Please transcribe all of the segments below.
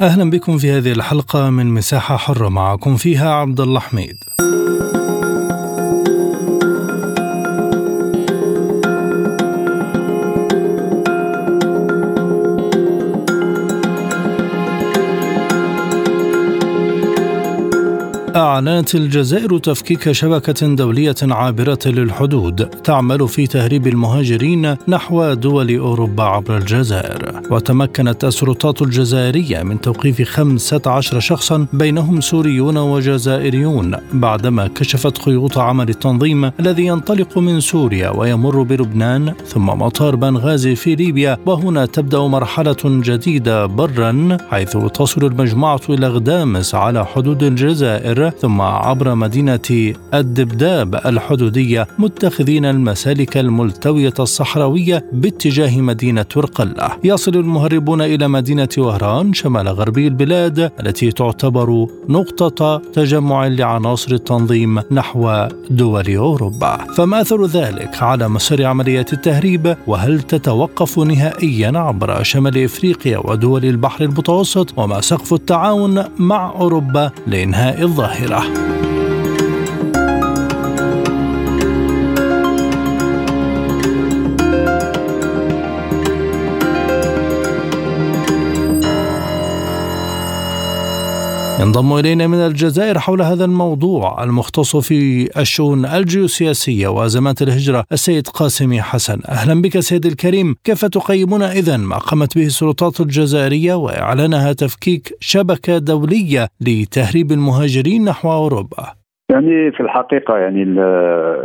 أهلا بكم في هذه الحلقة من مساحة حرة معكم فيها عبد الله حميد. أعلنت الجزائر تفكيك شبكة دولية عابرة للحدود تعمل في تهريب المهاجرين نحو دول أوروبا عبر الجزائر. وتمكنت السلطات الجزائرية من توقيف 15 شخصا بينهم سوريون وجزائريون بعدما كشفت خيوط عمل التنظيم الذي ينطلق من سوريا ويمر بلبنان ثم مطار بنغازي في ليبيا. وهنا تبدأ مرحلة جديدة برا حيث تصل المجموعة إلى غدامس على حدود الجزائر. ثم عبر مدينة الدبداب الحدودية متخذين المسالك الملتوية الصحراوية باتجاه مدينة ورقلة. يصل المهربون إلى مدينة وهران شمال غربي البلاد التي تعتبر نقطة تجمع لعناصر التنظيم نحو دول أوروبا. فما أثر ذلك على مسار عمليات التهريب؟ وهل تتوقف نهائيا عبر شمال إفريقيا ودول البحر المتوسط؟ وما سقف التعاون مع أوروبا لإنهاء الظاهرة؟ الظاهرة ينضم إلينا من الجزائر حول هذا الموضوع المختص في الشؤون الجيوسياسية وأزمات الهجرة. السيد قاسمي حسن أهلا بك سيدي الكريم. كيف تقيمون اذا ما قامت به السلطات الجزائرية وإعلانها تفكيك شبكة دولية لتهريب المهاجرين نحو أوروبا؟ يعني في الحقيقة يعني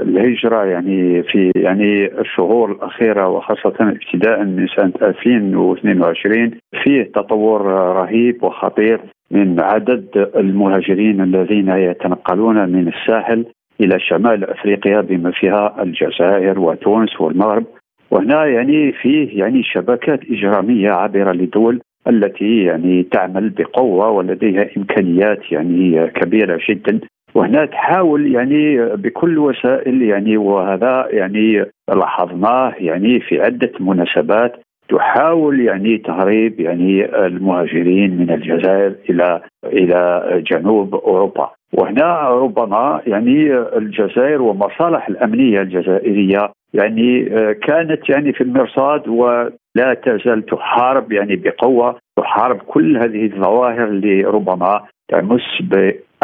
الهجرة يعني في يعني الشهور الأخيرة وخاصة ابتداء من سنة 2022 فيه تطور رهيب وخطير من عدد المهاجرين الذين يتنقلون من الساحل إلى شمال أفريقيا بما فيها الجزائر وتونس والمغرب. وهنا يعني فيه يعني شبكات إجرامية عابرة لدول التي يعني تعمل بقوة ولديها إمكانيات يعني كبيرة جدا. وهنا تحاول يعني بكل وسائل يعني وهذا يعني لاحظناه يعني في عدة مناسبات تحاول يعني تهريب يعني المهاجرين من الجزائر إلى إلى جنوب أوروبا. وهنا ربما يعني الجزائر والمصالح الأمنية الجزائرية يعني كانت يعني في المرصاد ولا تزال تحارب يعني بقوة تحارب كل هذه الظواهر اللي ربما تمس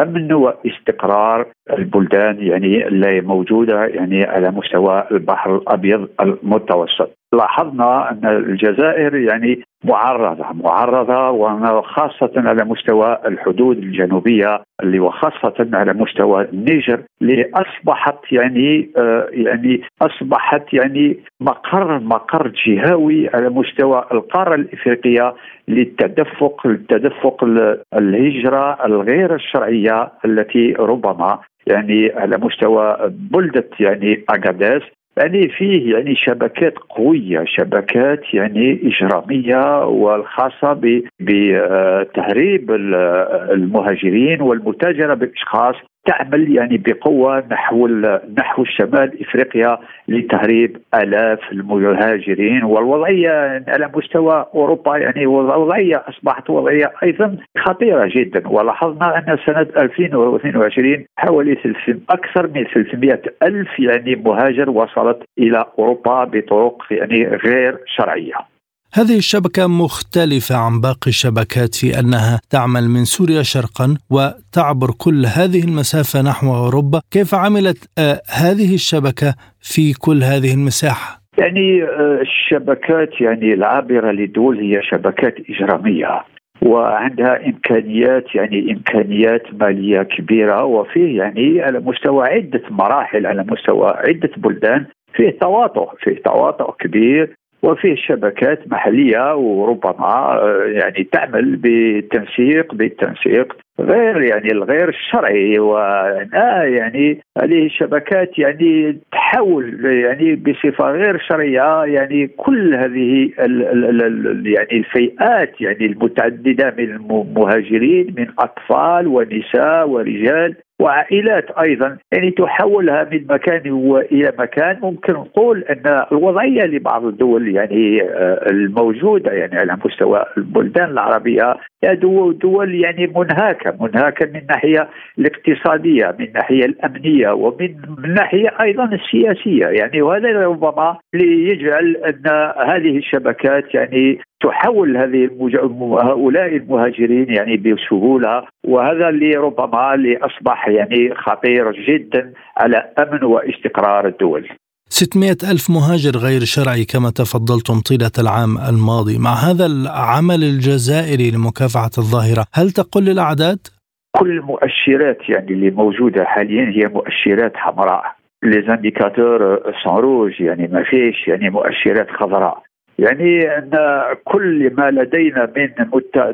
امن واستقرار البلدان يعني اللي موجودة يعني على مستوى البحر الأبيض المتوسط. لاحظنا أن الجزائر يعني معرضة معرضة وخاصه على مستوى الحدود الجنوبية اللي وخاصة على مستوى النيجر اللي أصبحت يعني آه يعني أصبحت يعني مقر مقر جهوي على مستوى القارة الإفريقية للتدفق للتدفق الهجرة الغير الشرعية التي ربما يعني على مستوى بلدة يعني اغاديس يعني فيه يعني شبكات قوية شبكات يعني إجرامية والخاصة بتهريب المهاجرين والمتاجرة بالأشخاص تعمل يعني بقوة نحو نحو شمال إفريقيا لتهريب آلاف المهاجرين والوضعية على مستوى أوروبا يعني وضعية أصبحت وضعية أيضا خطيرة جدا ولاحظنا أن سنة 2022 حوالي أكثر من 300 ألف يعني مهاجر وصلت إلى أوروبا بطرق يعني غير شرعية. هذه الشبكة مختلفة عن باقي الشبكات في أنها تعمل من سوريا شرقا وتعبر كل هذه المسافة نحو أوروبا كيف عملت آه هذه الشبكة في كل هذه المساحة؟ يعني آه الشبكات يعني العابرة لدول هي شبكات إجرامية وعندها إمكانيات يعني إمكانيات مالية كبيرة وفيه يعني على مستوى عدة مراحل على مستوى عدة بلدان فيه تواطؤ فيه تواطؤ كبير وفيه شبكات محلية وربما يعني تعمل بالتنسيق بالتنسيق غير يعني الغير الشرعي. يعني هذه الشبكات يعني تحاول يعني بصفة غير شرعية يعني كل هذه ال ال ال يعني الفئات يعني المتعددة من المهاجرين من أطفال ونساء ورجال. وعائلات أيضا. يعني تحولها من مكان إلى مكان. ممكن نقول أن الوضعية لبعض الدول يعني آه، الموجودة يعني على مستوى البلدان العربية دول يعني منهكه منهكه من الناحيه الاقتصادية من الناحيه الأمنية ومن الناحيه أيضا السياسية. يعني وهذا ربما ليجعل أن هذه الشبكات يعني تحول هذه هؤلاء المهاجرين يعني بسهولة وهذا اللي ربما اللي اصبح يعني خطير جدا على أمن واستقرار الدول. 600 ألف مهاجر غير شرعي كما تفضلتم طيلة العام الماضي مع هذا العمل الجزائري لمكافحة الظاهرة هل تقل الأعداد؟ كل المؤشرات يعني اللي موجودة حاليا هي مؤشرات حمراء les indicateurs sont rouges يعني ما فيش يعني مؤشرات خضراء يعني أن كل ما لدينا من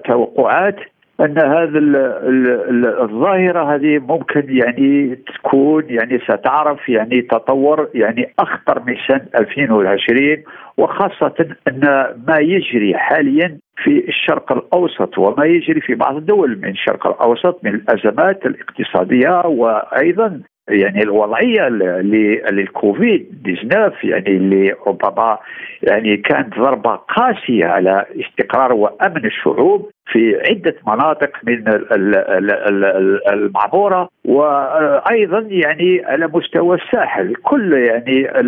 توقعات أن هذا الظاهرة هذه ممكن يعني تكون يعني ستعرف يعني تطور يعني أخطر من سنه 2020 وخاصة أن ما يجري حاليا في الشرق الأوسط وما يجري في بعض الدول من الشرق الأوسط من الأزمات الاقتصادية وأيضا يعني الوضعية للكوفيد 19 يعني اللي ربما يعني كانت ضربة قاسية على استقرار وأمن الشعوب في عدة مناطق من المعمورة وأيضا يعني على مستوى الساحل. كل يعني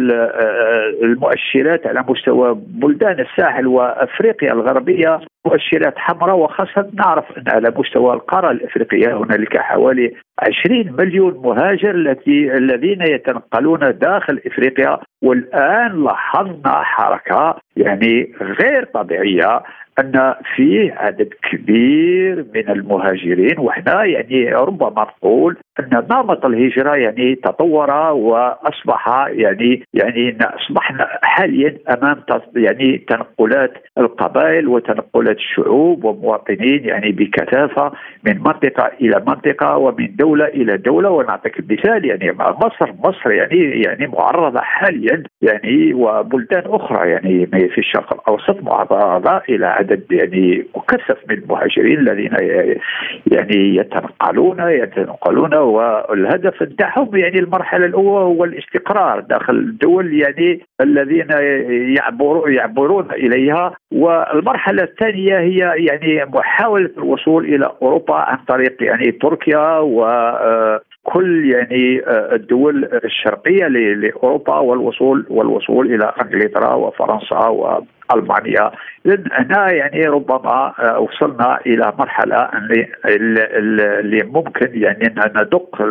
المؤشرات على مستوى بلدان الساحل وأفريقيا الغربية مؤشرات حمراء وخاصة نعرف أن على مستوى القارة الأفريقية هنالك حوالي 20 مليون مهاجر التي الذين يتنقلون داخل إفريقيا والآن لاحظنا حركة يعني غير طبيعية. أن فيه عدد كبير من المهاجرين وحنا يعني ربما نقول أن نمط الهجرة يعني تطور وأصبح يعني يعني أصبحنا حاليا أمام يعني تنقلات القبائل وتنقلات الشعوب ومواطنين يعني بكثافة من منطقة إلى منطقة ومن دولة إلى دولة. ونعطيك المثال يعني مصر مصر يعني يعني معرضة حاليا يعني وبلدان أخرى يعني في الشرق الأوسط معرضة إلى عدد يعني مكثف من المهاجرين الذين يعني يتنقلون يتنقلون والهدف بتاعهم يعني المرحلة الأولى هو الاستقرار داخل الدول يعني الذين يعبرون يعبرون إليها. والمرحلة الثانية هي يعني محاولة الوصول إلى أوروبا عن طريق يعني تركيا و كل يعني الدول الشرقية لأوروبا والوصول والوصول إلى أنجلترا وفرنسا وألمانيا. اذا هنا يعني ربما آه، وصلنا إلى مرحلة اللي ممكن يعني ندق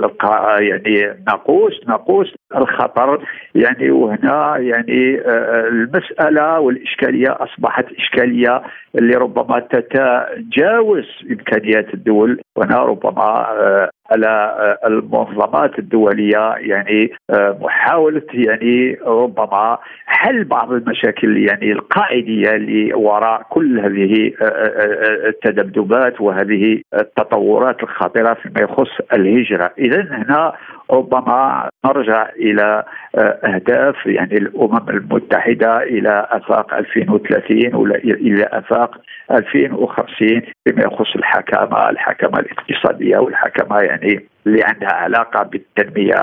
يعني ناقوس ناقوس الخطر. يعني وهنا يعني آه، المسألة والإشكالية أصبحت إشكالية اللي ربما تتجاوز إمكانيات الدول وهنا ربما آه، على المنظمات الدولية يعني محاولة يعني ربما حل بعض المشاكل يعني القاعدية اللي وراء كل هذه آه، آه، آه، التذبذبات وهذه التطورات الخطيرة فيما يخص الهجرة، اذا هنا ربما نرجع إلى أهداف يعني الأمم المتحدة إلى أفاق 2030 ولا إلى أفاق 2050 فيما يخص الحكامة، الحكامة الاقتصادية والحكامه يعني اللي عندها علاقة بالتنمية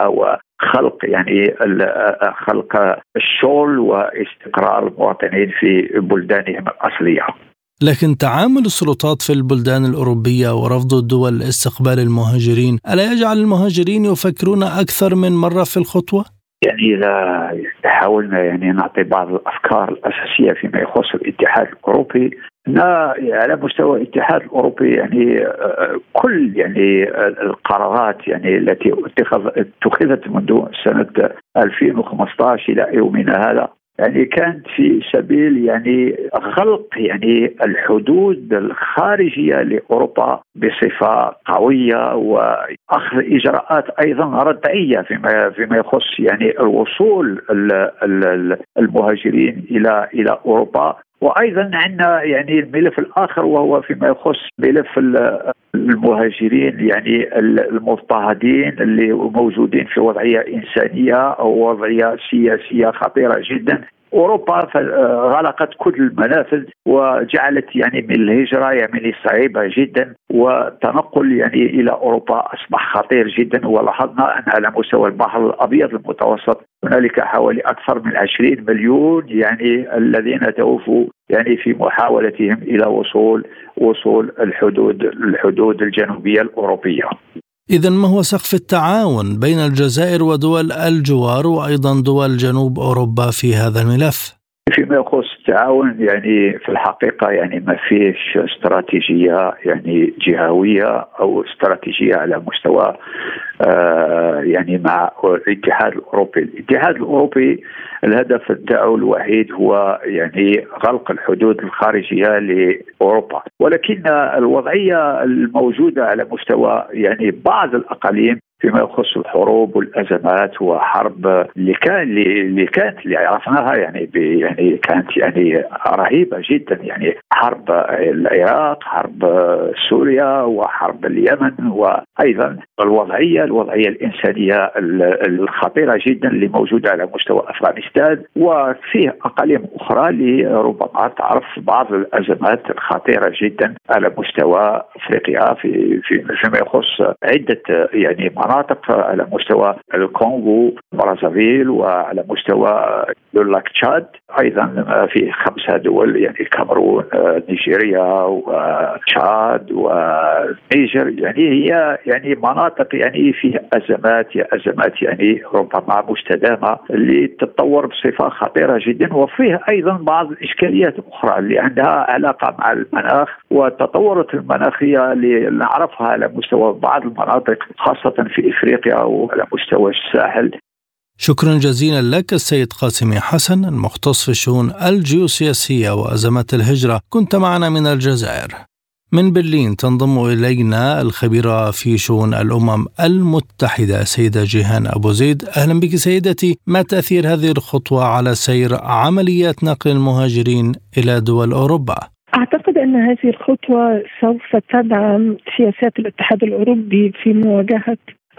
خلق يعني خلق الشغل واستقرار المواطنين في بلدانهم الأصلية. لكن تعامل السلطات في البلدان الأوروبية ورفض الدول استقبال المهاجرين ألا يجعل المهاجرين يفكرون أكثر من مرة في الخطوة؟ يعني إذا حاولنا يعني نعطي بعض الأفكار الأساسية فيما يخص الاتحاد الأوروبي على مستوى الاتحاد الأوروبي يعني آه، كل يعني القرارات يعني التي اتخذت منذ سنة 2015 إلى يومنا هذا يعني كانت في سبيل يعني خلق يعني الحدود الخارجية لأوروبا بصفة قوية وأخذ إجراءات أيضا ردعية فيما فيما يخص يعني الوصول المهاجرين إلى إلى أوروبا. وأيضا عندنا يعني الملف الآخر وهو فيما يخص ملف المهاجرين يعني المضطهدين اللي موجودين في وضعية إنسانية أو وضعية سياسية خطيرة جدا. أوروبا غلقت كل المنافذ وجعلت يعني من الهجرة يعني صعيبة جدا والتنقل يعني إلى أوروبا أصبح خطير جدا ولاحظنا أن على مستوى البحر الأبيض المتوسط هنالك حوالي أكثر من 20 مليون يعني الذين توفوا يعني في محاولتهم إلى وصول وصول الحدود الحدود الجنوبية الأوروبية. إذا ما هو سقف التعاون بين الجزائر ودول الجوار وأيضا دول جنوب أوروبا في هذا الملف؟ فيما يخص التعاون يعني في الحقيقة يعني ما فيش استراتيجية يعني جهوية أو استراتيجية على مستوى آه يعني مع الاتحاد الأوروبي. الاتحاد الأوروبي الهدف بتاعه الوحيد هو يعني غلق الحدود الخارجية لأوروبا. ولكن الوضعية الموجودة على مستوى يعني بعض الأقاليم فيما يخص الحروب والأزمات وحرب. اللي كان اللي كانت اللي عرفناها يعني يعني كانت يعني رهيبة جدا. يعني حرب العراق حرب سوريا وحرب اليمن وأيضا الوضعيه الوضعية الإنسانية الخطيرة جدا اللي موجودة على مستوى أفغانستان. وفيه أقاليم أخرى اللي ربما تعرف بعض الأزمات الخطيرة جدا على مستوى أفريقيا في في فيما يخص عدة يعني مناطق. على مستوى الكونغو برازافيل وعلى مستوى لاك تشاد. أيضا في خمسة دول يعني الكاميرون نيجيريا وتشاد ونيجر. يعني هي يعني مناطق يعني فيها أزمات أزمات يعني ربما مستدامة اللي تتطور بصفة خطيرة جدا. وفيه أيضا بعض الإشكاليات الاخرى اللي عندها علاقة مع المناخ والتطورات المناخيه اللي نعرفها على مستوى بعض المناطق خاصة في إفريقيا وعلى مستوى الساحل. شكرا جزيلا لك السيد قاسمي حسن المختص في الشؤون الجيوسياسية وأزمات الهجرة. كنت معنا من الجزائر. من برلين تنضم إلينا الخبيرة في شؤون الأمم المتحدة سيدة جيهان أبو زيد. أهلا بك سيدتي. ما تأثير هذه الخطوة على سير عمليات نقل المهاجرين إلى دول أوروبا؟ أعتقد أن هذه الخطوة سوف تدعم سياسات الاتحاد الأوروبي في مواجهة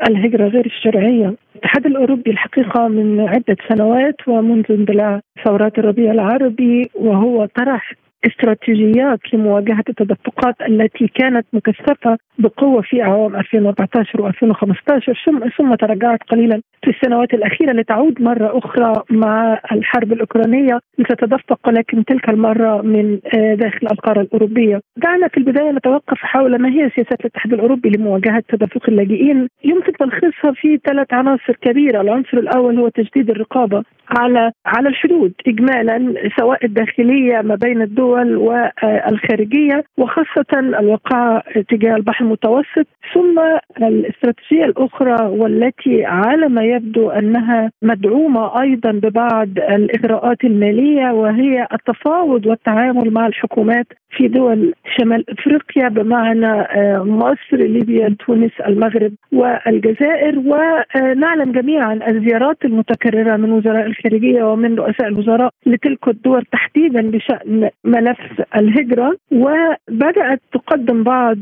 الهجرة غير الشرعية. الاتحاد الأوروبي الحقيقة من عدة سنوات ومنذ اندلاع ثورات الربيع العربي وهو طرح استراتيجيات لمواجهة التدفقات التي كانت مكثفة بقوة في أعوام 2014 و2015 ثم ثم تراجعت قليلا في السنوات الأخيرة لتعود مرة أخرى مع الحرب الأوكرانية لتتدفق ولكن تلك المرة من داخل القارة الأوروبية. دعنا في البداية نتوقف حول ما هي سياسات الاتحاد الأوروبي لمواجهة تدفق اللاجئين. يمكن تلخيصها في ثلاث عناصر كبيرة. العنصر الأول هو تجديد الرقابة على على الحدود إجمالا سواء الداخلية ما بين الدول والخارجية وخاصة الوقائع تجاه البحر المتوسط ثم الاستراتيجية الأخرى والتي على ما يبدو أنها مدعومة أيضا ببعض الإغراءات المالية وهي التفاوض والتعامل مع الحكومات في دول شمال إفريقيا بمعنى مصر ليبيا تونس المغرب والجزائر. ونعلم جميعا الزيارات المتكررة من وزراء الخارجية ومن رؤساء الوزراء لتلك الدول تحديدا بشأن ملف الهجرة وبدأت تقدم بعض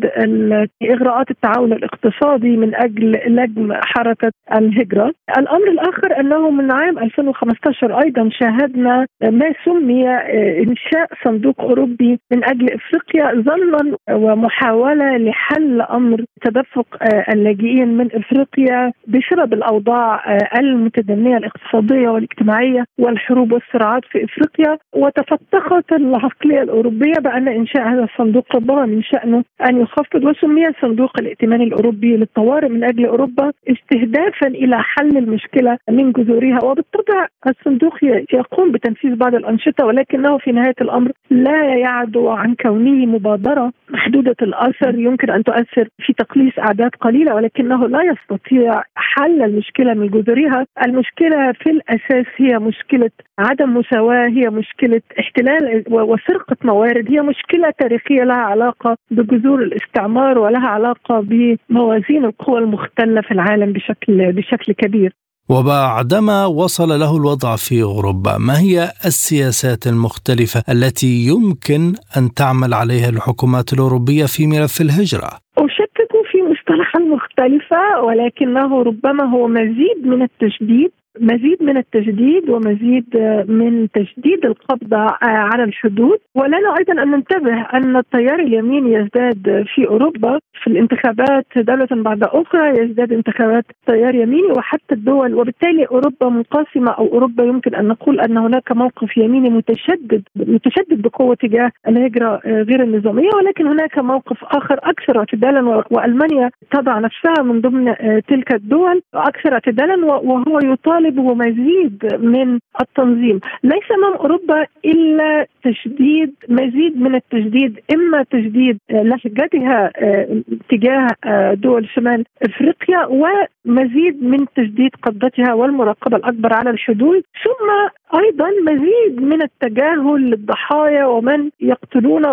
إغراءات التعاون الاقتصادي من أجل لجم حركة الهجرة. الأمر الآخر أنه من عام 2015 أيضا شاهدنا ما سمي إنشاء صندوق أوروبي من أجل إفريقيا ظنا ومحاولة لحل أمر تدفق اللاجئين من إفريقيا بسبب الأوضاع المتدنية الاقتصادية والاجتماعية والحروب والصراعات في إفريقيا وتفتقت العقليه الأوروبية بأن إنشاء هذا الصندوق ربما من شأنه أن يخفض وسمي صندوق الائتمان الأوروبي للطوارئ من أجل أوروبا استهدافا إلى حل المشكلة من جذورها. وبالطبع الصندوق يقوم بتنفيذ بعض الأنشطة ولكنه في نهاية الأمر لا يعدو عن كونه مبادرة محدودة الأثر. يمكن أن تؤثر في تقليص أعداد قليلة ولكنه لا يستطيع حل المشكلة من جذورها، المشكلة في الأساس هي مشكلة عدم مساواة، هي مشكلة احتلال وسرقه موارد، هي مشكلة تاريخية لها علاقة بجذور الاستعمار ولها علاقة بموازين القوى المختلة في العالم بشكل بشكل كبير. وبعدما وصل له الوضع في أوروبا ما هي السياسات المختلفة التي يمكن أن تعمل عليها الحكومات الأوروبية في ملف الهجرة أشكك في مصطلحا مختلفة ولكنه ربما هو مزيد من التشديد مزيد من التجديد ومزيد من تجديد القبضة على الحدود. ولنا أيضا أن ننتبه أن التيار اليميني يزداد في أوروبا في الانتخابات دولة بعد أخرى يزداد انتخابات تيار يميني وحتى الدول. وبالتالي أوروبا منقسمة أو أوروبا يمكن أن نقول أن هناك موقف يميني متشدد متشدد بقوة تجاه الهجرة غير النظامية. ولكن هناك موقف آخر أكثر اعتدالا وألمانيا تضع نفسها من ضمن تلك الدول أكثر اعتدالا وهو يطالب يطالب مزيد من التنظيم. ليس امام أوروبا إلا تشديد مزيد من التجديد إما تجديد لهجتها آه، تجاه آه، دول شمال إفريقيا ومزيد من تجديد قبضتها والمراقبة الأكبر على الحدود. ثم أيضا مزيد من التجاهل للضحايا ومن يقتلون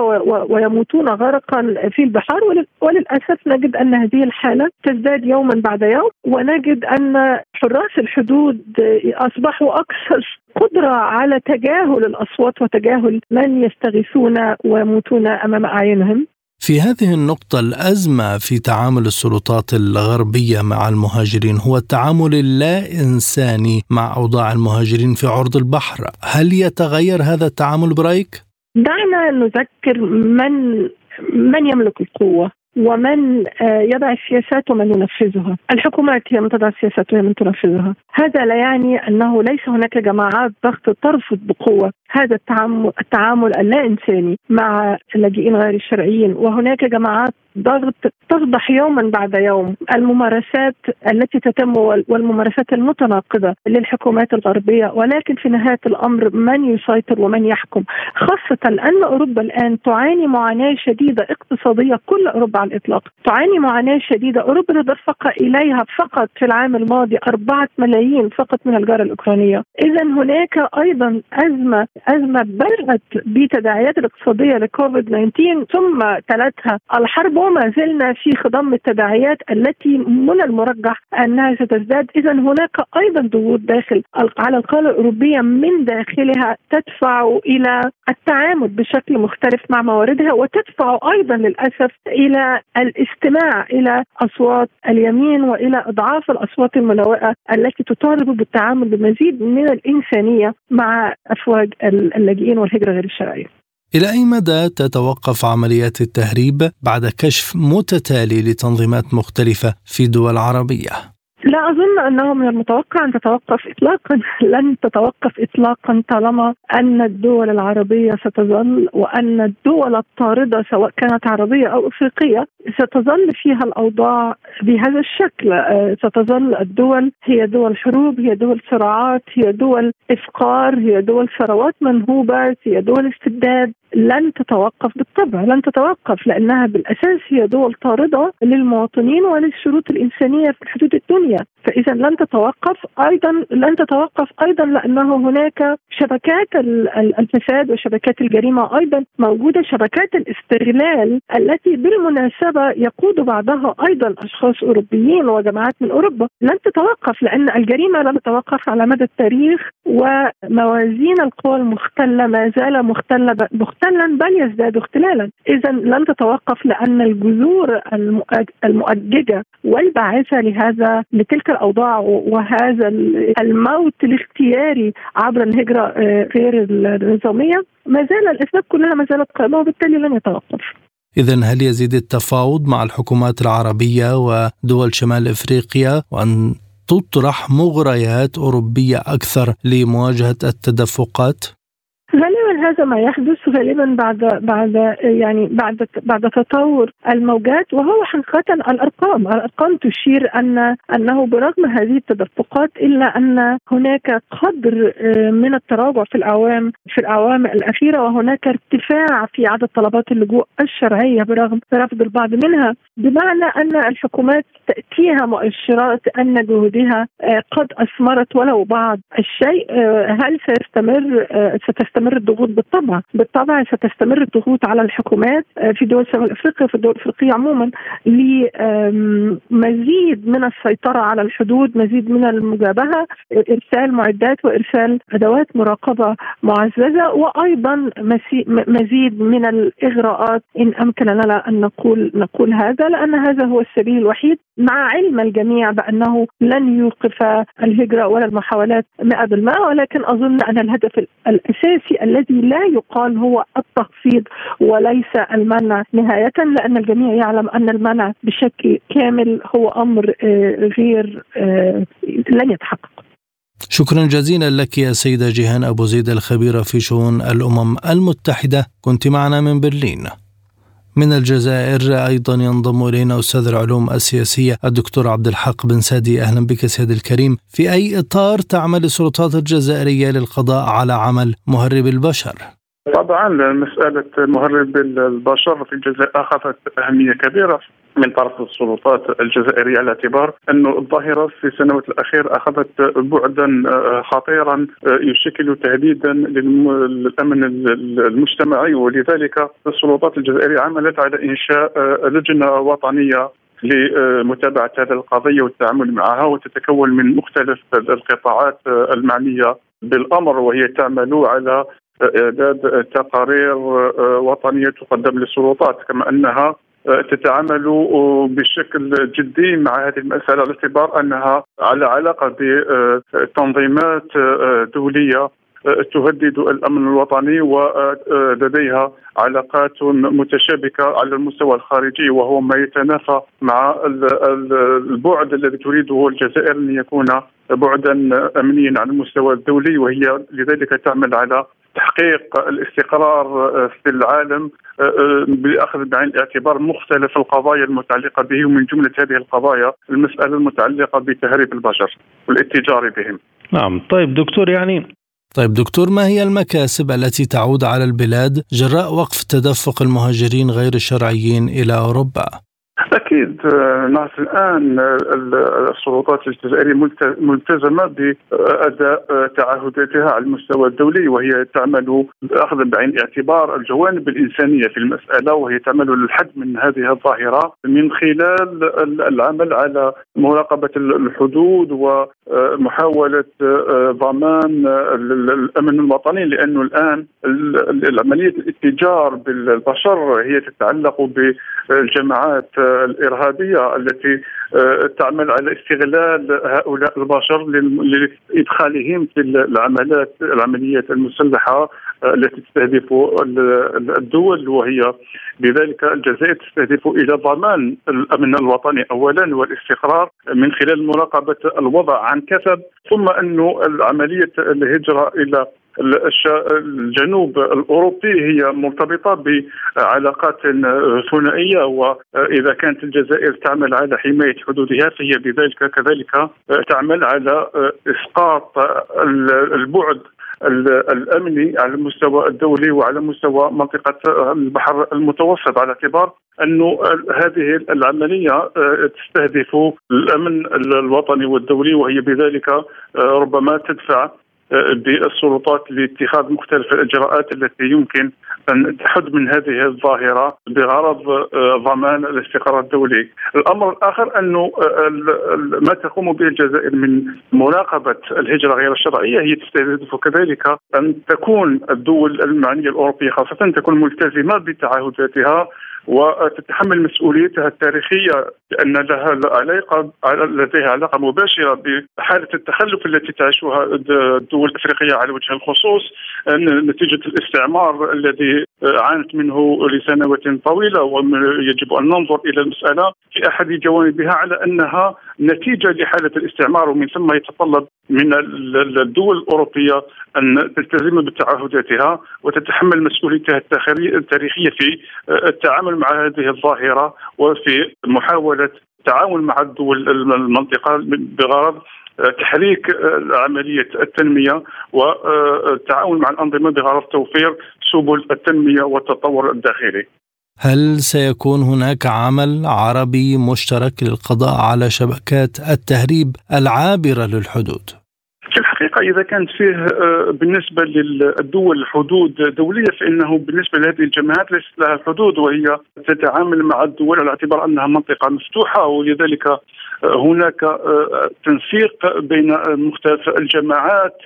ويموتون غرقا في البحار. وللأسف نجد أن هذه الحالة تزداد يوما بعد يوم ونجد أن حراس الحدود أصبحوا أكثر قدرة على تجاهل الأصوات وتجاهل من يستغيثون ويموتون أمام أعينهم. في هذه النقطة الأزمة في تعامل السلطات الغربية مع المهاجرين هو التعامل اللا إنساني مع أوضاع المهاجرين في عرض البحر هل يتغير هذا التعامل برأيك؟ دعنا نذكر من من يملك القوة ومن آه، يضع السياسات ومن ينفذها. الحكومات هي من تضع السياسات وهي من تنفذها. هذا لا يعني أنه ليس هناك جماعات ضغط ترفض بقوة. هذا التعامل, التعامل اللا إنساني مع اللاجئين غير الشرعيين. وهناك جماعات تفضح يوما بعد يوم. الممارسات التي تتم والممارسات المتناقضة للحكومات الغربية ولكن في نهاية الأمر من يسيطر ومن يحكم؟ خاصة أن أوروبا الآن تعاني معاناة شديدة اقتصادية كل أوروبا على الإطلاق. تعاني معاناة شديدة. أوروبا تدفق إليها فقط في العام الماضي أربعة ملايين فقط من الجارة الأوكرانية. إذا هناك أيضا أزمة أزمة بدأت بتداعيات الاقتصادية لكوفيد 19 ثم تلتها الحرب وما زلنا في خضم التداعيات التي من المرجح أنها ستزداد اذا هناك أيضا ضغوط داخل على القارة الأوروبية من داخلها تدفع إلى التعامل بشكل مختلف مع مواردها وتدفع أيضا للأسف إلى الاستماع إلى أصوات اليمين وإلى أضعاف الأصوات الملوئة التي تطالب بالتعامل بمزيد من الإنسانية مع أفواج اللاجئين والهجرة غير الشرعية. إلى أي مدى تتوقف عمليات التهريب بعد كشف متتالي لتنظيمات مختلفة في دول عربية؟ لا أظن أنه من المتوقع أن تتوقف اطلاقا. لن تتوقف اطلاقا طالما أن الدول العربية ستظل وأن الدول الطاردة سواء كانت عربية أو أفريقية ستظل فيها الأوضاع بهذا الشكل. آه، ستظل الدول هي دول حروب هي دول صراعات هي دول إفقار هي دول ثروات منهوبة هي دول استبداد. لن تتوقف بالطبع لن تتوقف لأنها بالأساس هي دول طاردة للمواطنين وللشروط الإنسانية في حدود الدنيا. فإذا لن تتوقف أيضا لن تتوقف أيضا لأنه هناك شبكات الفساد وشبكات الجريمة أيضا موجودة. شبكات الاستغلال التي بالمناسبة يقود بعضها أيضا أشخاص أوروبيين وجماعات من أوروبا. لن تتوقف لأن الجريمة لن تتوقف على مدى التاريخ وموازين القوى المختلة ما زال مختلا مختلا بل يزداد اختلالا اذا لن تتوقف لأن الجذور المؤججة والباعثة لهذا لتلك الأوضاع وهذا الموت الاختياري عبر الهجرة آه، غير النظامية ما زال الاسباب كلها ما زالت قائمة وبالتالي لن يتوقف. إذا هل يزيد التفاوض مع الحكومات العربية ودول شمال إفريقيا وأن تطرح مغريات أوروبية أكثر لمواجهة التدفقات؟ غالبا هذا ما يحدث غالبا بعد بعد يعني بعد بعد تطور الموجات وهو حقيقة الأرقام، الأرقام تشير ان أنه برغم هذه التدفقات إلا أن هناك قدر آه، من التراجع في الاعوام في الاعوام الأخيرة وهناك ارتفاع في عدد طلبات اللجوء الشرعية برغم رفض البعض منها. بمعنى أن الحكومات تأتيها مؤشرات أن جهودها آه، قد أثمرت ولو بعض الشيء آه، هل سيستمر ستستمر ستستمر الضغوط بالطبع. بالطبع ستستمر الضغوط على الحكومات آه، في دول شمال افريقيا في الدول الافريقيه عموما لمزيد من السيطرة على الحدود مزيد من المجابهة إرسال معدات وإرسال أدوات مراقبة معززة وأيضا مزيد من الإغراءات. إن امكن لنا أن نقول نقول هذا لأن هذا هو السبيل الوحيد. مع علم الجميع بأنه لن يوقف الهجرة ولا المحاولات 100% ولكن أظن أن الهدف الأساسي الذي لا يقال هو التخفيض وليس المنع نهاية لأن الجميع يعلم أن المنع بشكل كامل هو أمر آه، غير آه، لن يتحقق. شكرا جزيلا لك يا سيدة جيهان أبو زيد الخبيرة في شؤون الأمم المتحدة كنت معنا من برلين من الجزائر أيضا ينضم إلينا أستاذ العلوم السياسية الدكتور عبد الحق بن سادي. أهلا بك سيد الكريم. في أي إطار تعمل السلطات الجزائرية للقضاء على عمل مهرب البشر؟ طبعا مسألة مهرب البشر في الجزائر أخذت أهمية كبيرة. من طرف السلطات الجزائرية على اعتبار أن الظاهرة في السنوات الأخيرة أخذت بعدا آه، خطيرا آه، يشكل تهديدا للأمن المجتمعي. ولذلك السلطات الجزائرية عملت على إنشاء آه، لجنة وطنية لمتابعة هذه القضية والتعامل معها وتتكون من مختلف القطاعات المعنية بالأمر وهي تعمل على إعداد تقارير وطنية تقدم للسلطات كما أنها تتعامل بشكل جدي مع هذه المسألة على اعتبار أنها على علاقة بتنظيمات دولية تهدد الأمن الوطني ولديها علاقات متشابكة على المستوى الخارجي وهو ما يتنافى مع البعد الذي تريده الجزائر ان يكون بعدا أمنيا على المستوى الدولي وهي لذلك تعمل على تحقيق الاستقرار آه، في العالم آه، آه، بأخذ بعين الاعتبار مختلف القضايا المتعلقة به ومن جملة هذه القضايا المسألة المتعلقة بتهريب البشر والاتجار بهم. نعم، طيب دكتور يعني طيب دكتور ما هي المكاسب التي تعود على البلاد جراء وقف تدفق المهاجرين غير الشرعيين إلى أوروبا؟ أكيد. آه، ناس الآن آه، السلطات الجزائرية ملتزمة بأداء آه، تعهداتها على المستوى الدولي وهي تعمل اخذا بعين الاعتبار الجوانب الإنسانية في المسألة وهي تعمل للحد من هذه الظاهرة من خلال العمل على مراقبة الحدود ومحاولة ضمان الأمن الوطني لأنه الآن عملية الاتجار بالبشر هي تتعلق بالجماعات الإرهابية التي آه، تعمل على استغلال هؤلاء البشر لإدخالهم في العمليات العمليات المسلحة آه، التي تستهدف الدول وهي بذلك الجزائر تستهدف إلى ضمان الأمن الوطني اولا والاستقرار من خلال مراقبة الوضع عن كثب ثم انه عملية الهجرة إلى الجنوب الأوروبي هي مرتبطة بعلاقات ثنائية وإذا كانت الجزائر تعمل على حماية حدودها فهي بذلك كذلك تعمل على إسقاط البعد الأمني على المستوى الدولي وعلى مستوى منطقة البحر المتوسط على اعتبار انه هذه العملية تستهدف الأمن الوطني والدولي وهي بذلك ربما تدفع بالسلطات لاتخاذ مختلف الإجراءات التي يمكن أن تحد من هذه الظاهرة بغرض آه، ضمان الاستقرار الدولي. الأمر الآخر انه آه، ما تقوم به الجزائر من مراقبه الهجرة غير الشرعية هي تستهدف كذلك أن تكون الدول المعنية الأوروبية خاصة تكون ملتزمة بتعهداتها وتتحمل مسؤوليتها التاريخية لأن لها علاقه لديها علاقة مباشرة بحالة التخلف التي تعيشها الدول الأفريقية على وجه الخصوص نتيجة الاستعمار الذي عانت منه لسنوات طويلة ويجب أن ننظر إلى المسألة في أحد جوانبها على أنها نتيجة لحالة الاستعمار ومن ثم يتطلب من الدول الأوروبية أن تلتزم بتعهداتها وتتحمل مسؤوليتها التاريخية في التعامل مع هذه الظاهرة وفي محاولة التعاون مع الدول المنطقة بغرض تحريك عملية التنمية والتعاون مع الأنظمة بغرض توفير سبل التنمية والتطور الداخلي. هل سيكون هناك عمل عربي مشترك للقضاء على شبكات التهريب العابرة للحدود؟ في الحقيقة إذا كانت فيه بالنسبة للدول حدود دولية فإنه بالنسبة لهذه الجماعات ليست لها حدود وهي تتعامل مع الدول على اعتبار أنها منطقة مفتوحة ولذلك هناك آه، تنسيق بين مختلف الجماعات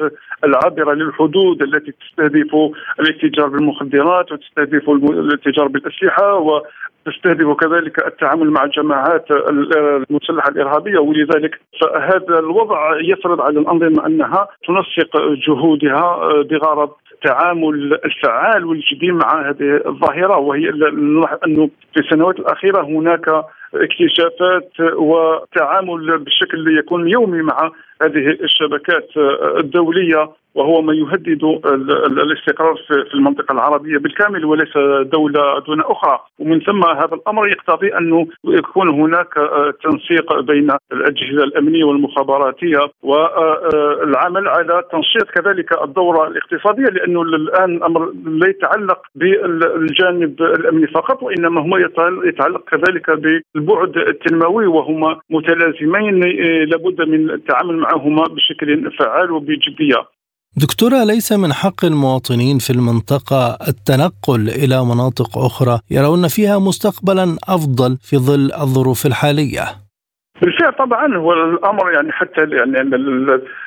العابرة للحدود التي تستهدف الاتجار بالمخدرات وتستهدف الاتجار بالأسلحة وتستهدف كذلك التعامل مع الجماعات المسلحة الإرهابية. ولذلك فهذا الوضع يفرض على الأنظمة أنها تنسق جهودها بغرض التعامل الفعال والجدي مع هذه الظاهرة وهي نلاحظ أنه في السنوات الأخيرة هناك اكتشافات وتعامل بشكل يكون يومي مع هذه الشبكات الدولية. وهو ما يهدد الاستقرار في المنطقة العربية بالكامل وليس دولة دون أخرى. ومن ثم هذا الأمر يقتضي انه يكون هناك تنسيق بين الأجهزة الأمنية والمخابراتية والعمل على تنشيط كذلك الدورة الاقتصادية لأنه الآن الأمر لا يتعلق بالجانب الأمني فقط وإنما هو يتعلق كذلك بالبعد التنموي وهما متلازمين لابد من التعامل معهما بشكل فعال وبجدية. دكتورة ليس من حق المواطنين في المنطقة التنقل إلى مناطق أخرى يرون فيها مستقبلا أفضل في ظل الظروف الحالية. بالفعل طبعا هو الأمر يعني حتى يعني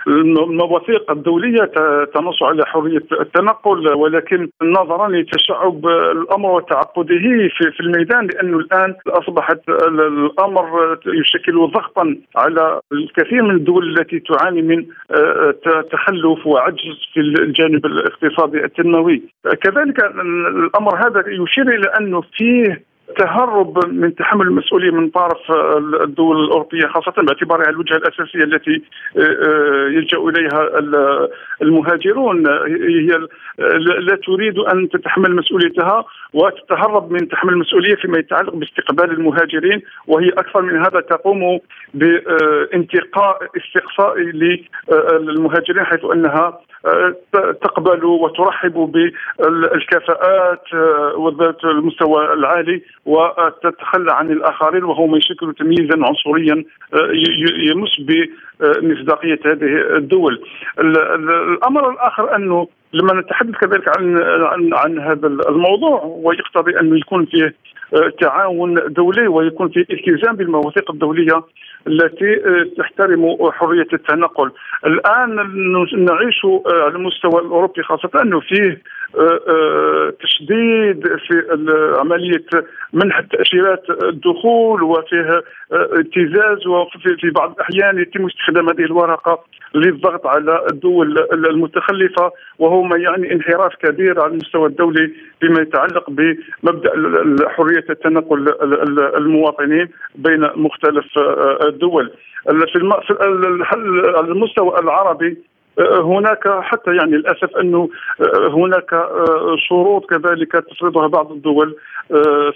المواثيق الدولية تنص على حرية التنقل ولكن نظرا لتشعب الأمر وتعقده في الميدان لأنه الآن أصبحت الأمر يشكل ضغطا على الكثير من الدول التي تعاني من آه، تخلف وعجز في الجانب الاقتصادي التنموي. كذلك الأمر هذا يشير إلى أنه فيه تهرب من تحمل المسؤولية من طرف الدول الأوروبية خاصة باعتبارها الوجهة الأساسية التي آه، آه، يلجأ إليها المهاجرون. هي لا تريد أن تتحمل مسؤوليتها وتتهرب من تحمل المسؤولية فيما يتعلق باستقبال المهاجرين وهي أكثر من هذا تقوم بإنتقاء استقصائي للمهاجرين حيث أنها تقبل وترحب بالكفاءات وذات المستوى العالي وتتخلى عن الآخرين وهو ما يشكل تمييزا عنصريا يمس بمصداقية هذه الدول. الأمر الآخر أنه لما نتحدث كذلك عن عن عن هذا الموضوع ويقتضي انه يكون فيه تعاون دولي ويكون فيه التزام بالمواثيق الدولية التي تحترم حرية التنقل. الآن نعيش على المستوى الأوروبي خاصة أنه فيه تشديد في عملية منح تأشيرات الدخول وفيه ابتزاز وفي في بعض الأحيان يتم استخدام هذه الورقة للضغط على الدول المتخلفة وهو ما يعني انحراف كبير على المستوى الدولي فيما يتعلق بمبدأ حرية التنقل المواطنين بين مختلف الدول. في المستوى العربي هناك حتى يعني للأسف أنه هناك شروط كذلك تفرضها بعض الدول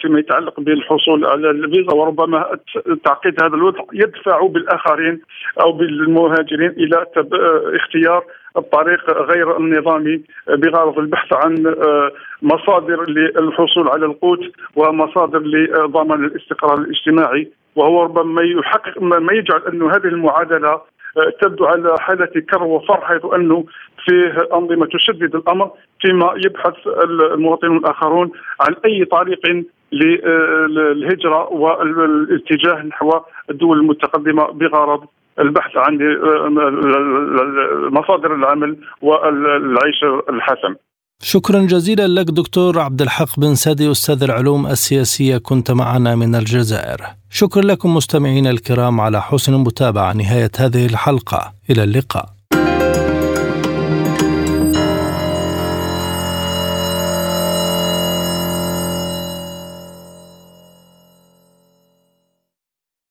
فيما يتعلق بالحصول على الفيزا وربما تعقيد هذا الوضع يدفع بالآخرين أو بالمهاجرين إلى اختيار الطريق غير النظامي بغرض البحث عن مصادر للحصول على القوت ومصادر لضمان الاستقرار الاجتماعي. وهو ربما يحقق ما يجعل انه هذه المعادلة تبدو على حالة كر وفر حيث أنه فيه أنظمة تشدد الأمر فيما يبحث المواطنون الآخرون عن أي طريق للهجرة والاتجاه نحو الدول المتقدمة بغرض البحث عن مصادر العمل والعيش الحسن. شكرا جزيلا لك دكتور عبد الحق بن سادي أستاذ العلوم السياسية. كنت معنا من الجزائر. شكرا لكم مستمعينا الكرام على حسن المتابعة. نهاية هذه الحلقة. إلى اللقاء.